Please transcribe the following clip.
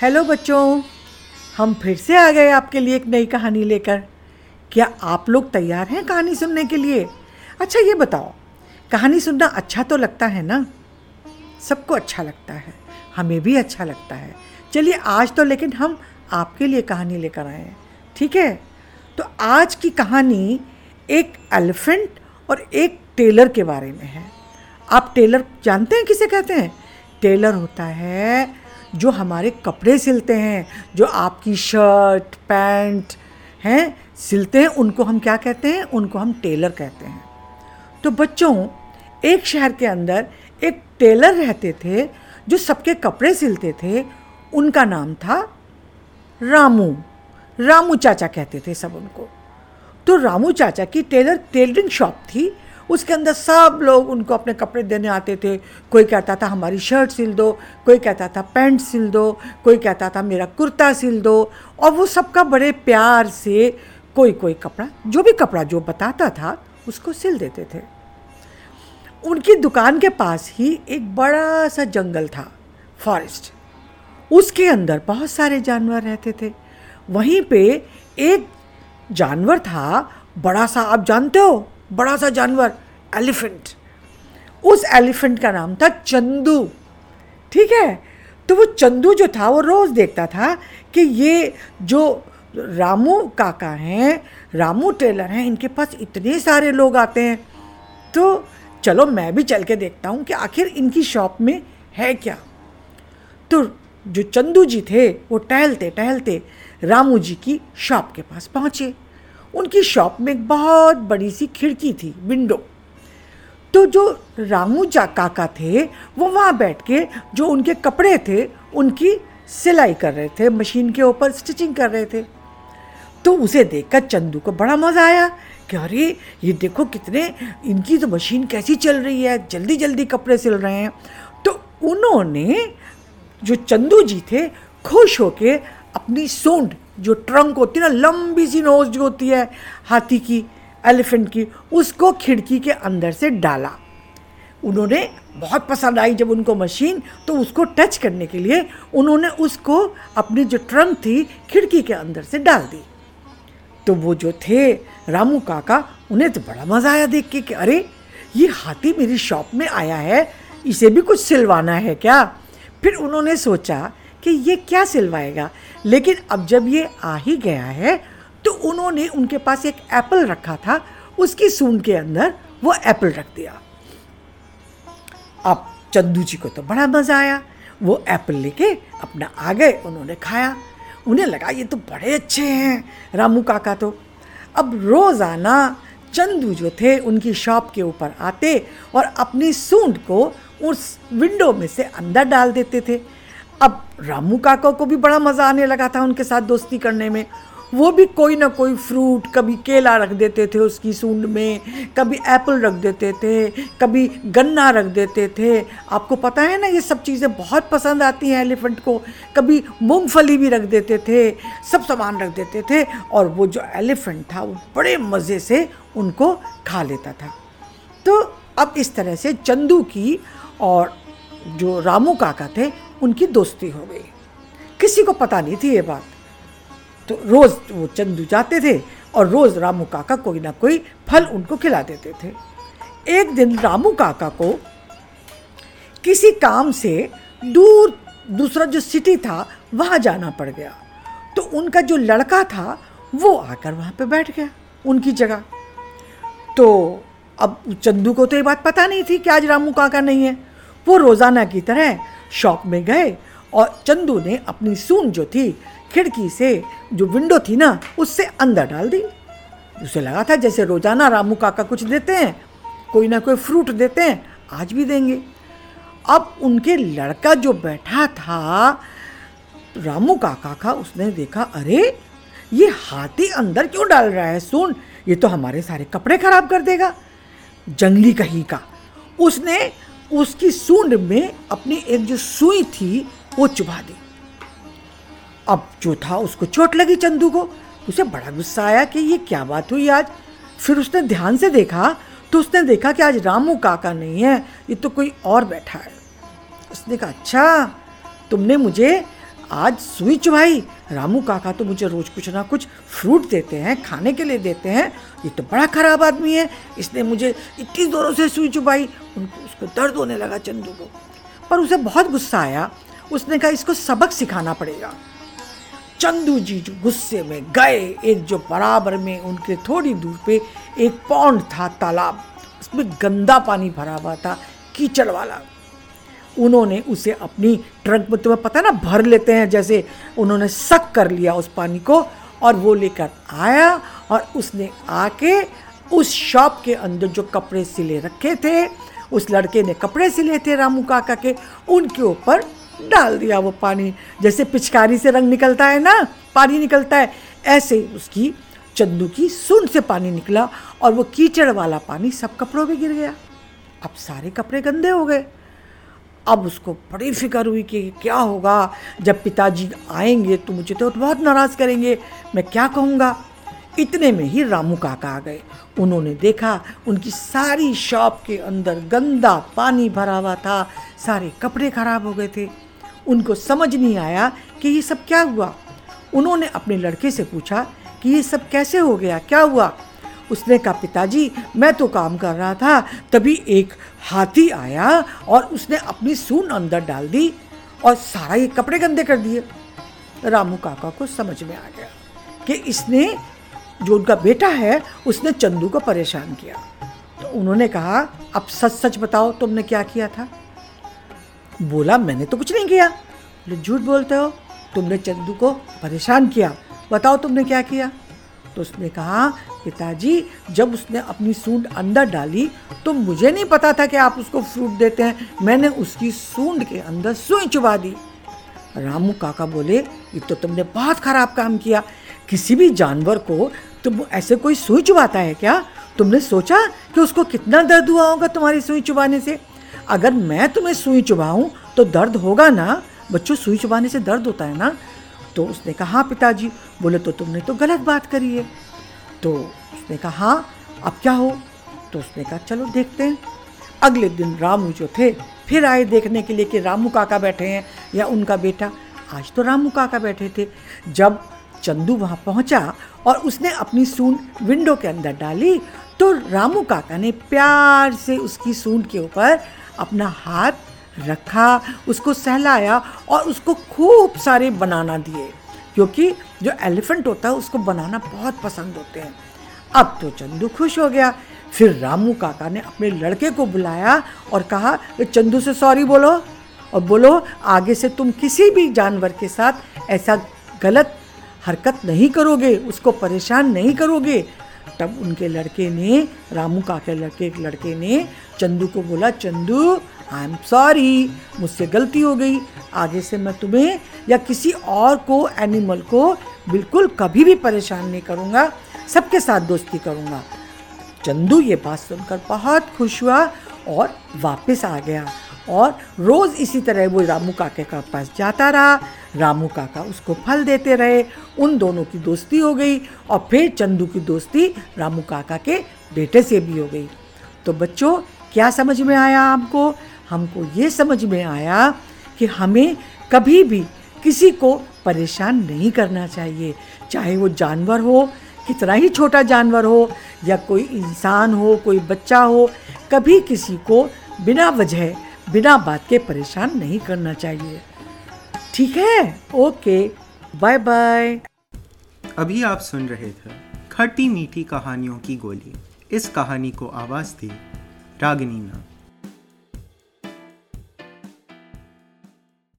Hello बच्चों। हम फिर से आ गए आपके लिए एक नई कहानी लेकर। क्या आप लोग तैयार हैं कहानी सुनने के लिए? अच्छा ये बताओ, कहानी सुनना अच्छा तो लगता है ना? सबको अच्छा लगता है, हमें भी अच्छा लगता है। चलिए, आज तो लेकिन हम आपके लिए कहानी लेकर आए हैं, ठीक है? तो आज की कहानी एक एलिफेंट और एक टेलर के बारे में है। आप टेलर जानते हैं किसे कहते हैं? टेलर होता है जो हमारे कपड़े सिलते हैं, जो आपकी शर्ट, पैंट हैं, सिलते हैं, उनको हम क्या कहते हैं? उनको हम टेलर कहते हैं। तो बच्चों, एक शहर के अंदर एक टेलर रहते थे, जो सबके कपड़े सिलते थे, उनका नाम था रामू। रामू चाचा कहते थे सब उनको। तो रामू चाचा की टेलर टेलरिंग शॉप थी उसके अंदर सब लोग उनको अपने कपड़े देने आते थे। कोई कहता था, हमारी शर्ट सिल दो। कोई कहता था पैंट सिल दो। कोई कहता था, मेरा कुर्ता सिल दो। और वो सबका बड़े प्यार से कोई कोई कपड़ा, जो भी कपड़ा जो बताता था, उसको सिल देते थे। उनकी दुकान के पास ही एक बड़ा सा जंगल था फॉरेस्ट उसके अंदर बहुत सारे जानवर रहते थे। वहीं पे एक जानवर था, बड़ा सा, आप जानते हो? बड़ा सा जानवर, एलिफेंट। उस एलिफेंट का नाम था चंदू। ठीक है? तो वो चंदू जो था, वो रोज़ देखता था कि ये जो रामू काका हैं, रामू टेलर हैं, इनके पास इतने सारे लोग आते हैं। तो चलो, मैं भी चल के देखता हूँ कि आखिर इनकी शॉप में है क्या। तो जो चंदू जी थे, वो टहलते टहलते रामू जी की शॉप के पास पहुँचे। उनकी शॉप में एक बहुत बड़ी सी खिड़की थी विंडो तो जो रामू जा काका थे, वो वहाँ बैठ के जो उनके कपड़े थे, उनकी सिलाई कर रहे थे, मशीन के ऊपर स्टिचिंग कर रहे थे. तो उसे देखकर चंदू को बड़ा मज़ा आया कि अरे, ये देखो कितने, इनकी तो मशीन कैसी चल रही है जल्दी जल्दी कपड़े सिल रहे हैं. तो उन्होंने जो चंदू जी थे, खुश होके अपनी सूंड जो ट्रंक होती है ना, लंबी सी नोज़ जो होती है, हाथी की एलिफेंट की, उसको खिड़की के अंदर से डाला। उन्होंने बहुत पसंद आई जब उनको मशीन तो उसको टच करने के लिए उन्होंने उसको अपनी जो ट्रंक थी, खिड़की के अंदर से डाल दी। तो वो जो थे, रामू काका, उन्हें तो बड़ा मज़ा आया देख के कि अरे, ये हाथी मेरी शॉप में आया है, इसे भी कुछ सिलवाना है क्या? फिर उन्होंने सोचा कि ये क्या सिलवाएगा? लेकिन अब जब ये आ ही गया है तो उन्होंने उनके पास एक एप्पल रखा था। उसकी सूंड के अंदर वो एप्पल रख दिया। अब चंदू जी को तो बड़ा मज़ा आया। वो एप्पल लेके अपना आ गए उन्होंने खाया। उन्हें लगा, ये तो बड़े अच्छे हैं, रामू काका तो। अब रोज़ाना चंदू जो थे, उनकी शॉप के ऊपर आते और अपनी सूंड को उस विंडो में से अंदर डाल देते थे। अब रामू काका को भी बड़ा मज़ा आने लगा था उनके साथ दोस्ती करने में। वो भी कोई ना कोई फ्रूट, कभी केला रख देते थे उसकी सूंड में, कभी एप्पल रख देते थे, कभी गन्ना रख देते थे। आपको पता है ना, ये सब चीज़ें बहुत पसंद आती हैं एलिफेंट को। कभी मूंगफली भी रख देते थे, सब सामान रख देते थे और वो जो एलिफेंट था, वो बड़े मज़े से उनको खा लेता था। तो अब इस तरह से चंदू की और जो रामू काका थे उनकी दोस्ती हो गई। किसी को पता नहीं थी ये बात। तो रोज़ वो चंदू जाते थे और रोज़ रामू काका कोई ना कोई फल उनको खिला देते थे। एक दिन रामू काका को किसी काम से दूर, दूसरा जो सिटी था, वहाँ जाना पड़ गया। तो उनका जो लड़का था, वो आकर वहाँ पे बैठ गया, उनकी जगह। तो अब चंदू को तो ये बात पता नहीं थी कि आज रामू काका नहीं है। वो रोज़ाना की तरह शॉप में गए और चंदू ने अपनी सून जो थी खिड़की से, जो विंडो थी ना, उससे अंदर डाल दी। उसे लगा था जैसे रोज़ाना रामू काका कुछ देते हैं, कोई ना कोई फ्रूट देते हैं, आज भी देंगे। अब उनके लड़का जो बैठा था, रामू काका का उसने देखा, अरे, ये हाथी अंदर क्यों डाल रहा है सुन ये तो हमारे सारे कपड़े खराब कर देगा। जंगली कहीं का। उसने उसकी सूंड में अपनी एक जो सुई थी, वो चुभा दी। अब जो था, उसको चोट लगी चंदू को। उसे बड़ा गुस्सा आया कि ये क्या बात हुई आज? फिर उसने ध्यान से देखा तो उसने देखा कि आज रामू काका नहीं है, ये तो कोई और बैठा है। उसने कहा अच्छा तुमने मुझे आज सुई चुभाई रामू काका तो मुझे रोज कुछ ना कुछ फ्रूट देते हैं, खाने के लिए देते हैं। ये तो बड़ा खराब आदमी है। इसने मुझे इतनी जोरों से सुई चुभाई उनको, उसको दर्द होने लगा चंदू को। पर उसे बहुत गुस्सा आया। उसने कहा, इसको सबक सिखाना पड़ेगा। चंदू जी जो गुस्से में गए, एक जो बराबर में उनके थोड़ी दूर पे एक पौंड था तालाब। उसमें गंदा पानी भरा हुआ था, कीचड़ वाला। उन्होंने उसे अपनी ट्रंक में, तुम्हें पता ना, भर लेते हैं, जैसे उन्होंने सक कर लिया उस पानी को, और वो लेकर आया, और उसने आके उस शॉप के अंदर जो कपड़े सिले रखे थे, उस लड़के ने कपड़े सिले थे रामू काका के, उनके ऊपर डाल दिया वो पानी। जैसे पिचकारी से रंग निकलता है ना, पानी निकलता है, ऐसे उसकी चंदू की सुन से पानी निकला, और वो कीचड़ वाला पानी सब कपड़ों में गिर गया। अब सारे कपड़े गंदे हो गए। अब उसको बड़ी फ़िक्र हुई कि क्या होगा? जब पिताजी आएँगे तो मुझे तो बहुत नाराज़ करेंगे। मैं क्या कहूँगा? इतने में ही रामू काका आ गए। उन्होंने देखा उनकी सारी शॉप के अंदर गंदा पानी भरा हुआ था। सारे कपड़े खराब हो गए थे। उनको समझ नहीं आया कि ये सब क्या हुआ। उन्होंने अपने लड़के से पूछा कि ये सब कैसे हो गया? क्या हुआ? उसने कहा, पिताजी, मैं तो काम कर रहा था, तभी एक हाथी आया और उसने अपनी सून अंदर डाल दी और सारा ये कपड़े गंदे कर दिए. रामू काका को समझ में आ गया कि इसने, जो उनका बेटा है, उसने चंदू को परेशान किया। तो उन्होंने कहा, अब सच सच बताओ, तुमने क्या किया था? बोला, मैंने तो कुछ नहीं किया। झूठ बोलते हो? तुमने चंदू को परेशान किया। बताओ तुमने क्या किया? तो उसने कहा, पिताजी, जब उसने अपनी सूंड अंदर डाली तो मुझे नहीं पता था कि आप उसको फ्रूट देते हैं। मैंने उसकी सूंड के अंदर सुई चुबा दी। रामू काका बोले, ये तो तुमने बहुत ख़राब काम किया। किसी भी जानवर को तुम ऐसे कोई सुई चुबाता है क्या? तुमने सोचा कि उसको कितना दर्द हुआ होगा तुम्हारी सुई चुबाने से? अगर मैं तुम्हें सुई चुबाऊँ तो दर्द होगा ना? बच्चों, सुई चुबाने से दर्द होता है ना? तो उसने कहा हाँ पिताजी, बोले तो तुमने तो गलत बात करी है। तो उसने कहा हाँ अब क्या हो? तो उसने कहा, चलो देखते हैं। अगले दिन रामू जो थे, फिर आए देखने के लिए कि रामू काका बैठे हैं या उनका बेटा। आज तो रामू काका बैठे थे। जब चंदू वहाँ पहुँचा और उसने अपनी सूंड विंडो के अंदर डाली तो रामू काका ने प्यार से उसकी सूंड के ऊपर अपना हाथ रखा, उसको सहलाया और उसको खूब सारे बनाना दिए। क्योंकि जो एलिफेंट होता है, उसको बनाना बहुत पसंद होते हैं। अब तो चंदू खुश हो गया। फिर रामू काका ने अपने लड़के को बुलाया और कहा चंदू से सॉरी बोलो और बोलो, आगे से तुम किसी भी जानवर के साथ ऐसा गलत हरकत नहीं करोगे, उसको परेशान नहीं करोगे। तब उनके लड़के ने, रामू काके लड़के लड़के ने चंदू को बोला, चंदू आई एम सॉरी मुझसे गलती हो गई। आगे से मैं तुम्हें या किसी और को एनिमल को बिल्कुल कभी भी परेशान नहीं करूँगा, सबके साथ दोस्ती करूँगा। चंदू ये बात सुनकर बहुत खुश हुआ और वापस आ गया। और रोज़ इसी तरह वो रामू काके का पास जाता रहा। रामू काका उसको फल देते रहे। उन दोनों की दोस्ती हो गई और फिर चंदू की दोस्ती रामू काका के बेटे से भी हो गई। तो बच्चों, क्या समझ में आया आपको? हमको ये समझ में आया कि हमें कभी भी किसी को परेशान नहीं करना चाहिए। चाहे वो जानवर हो, कितना ही छोटा जानवर हो या कोई इंसान हो, कोई बच्चा हो, कभी किसी को बिना वजह बिना बात के परेशान नहीं करना चाहिए। ठीक है? ओके। बाय बाय अभी आप सुन रहे थे खट्टी मीठी कहानियों की गोली। इस कहानी को आवाज़ दी रागनी मैम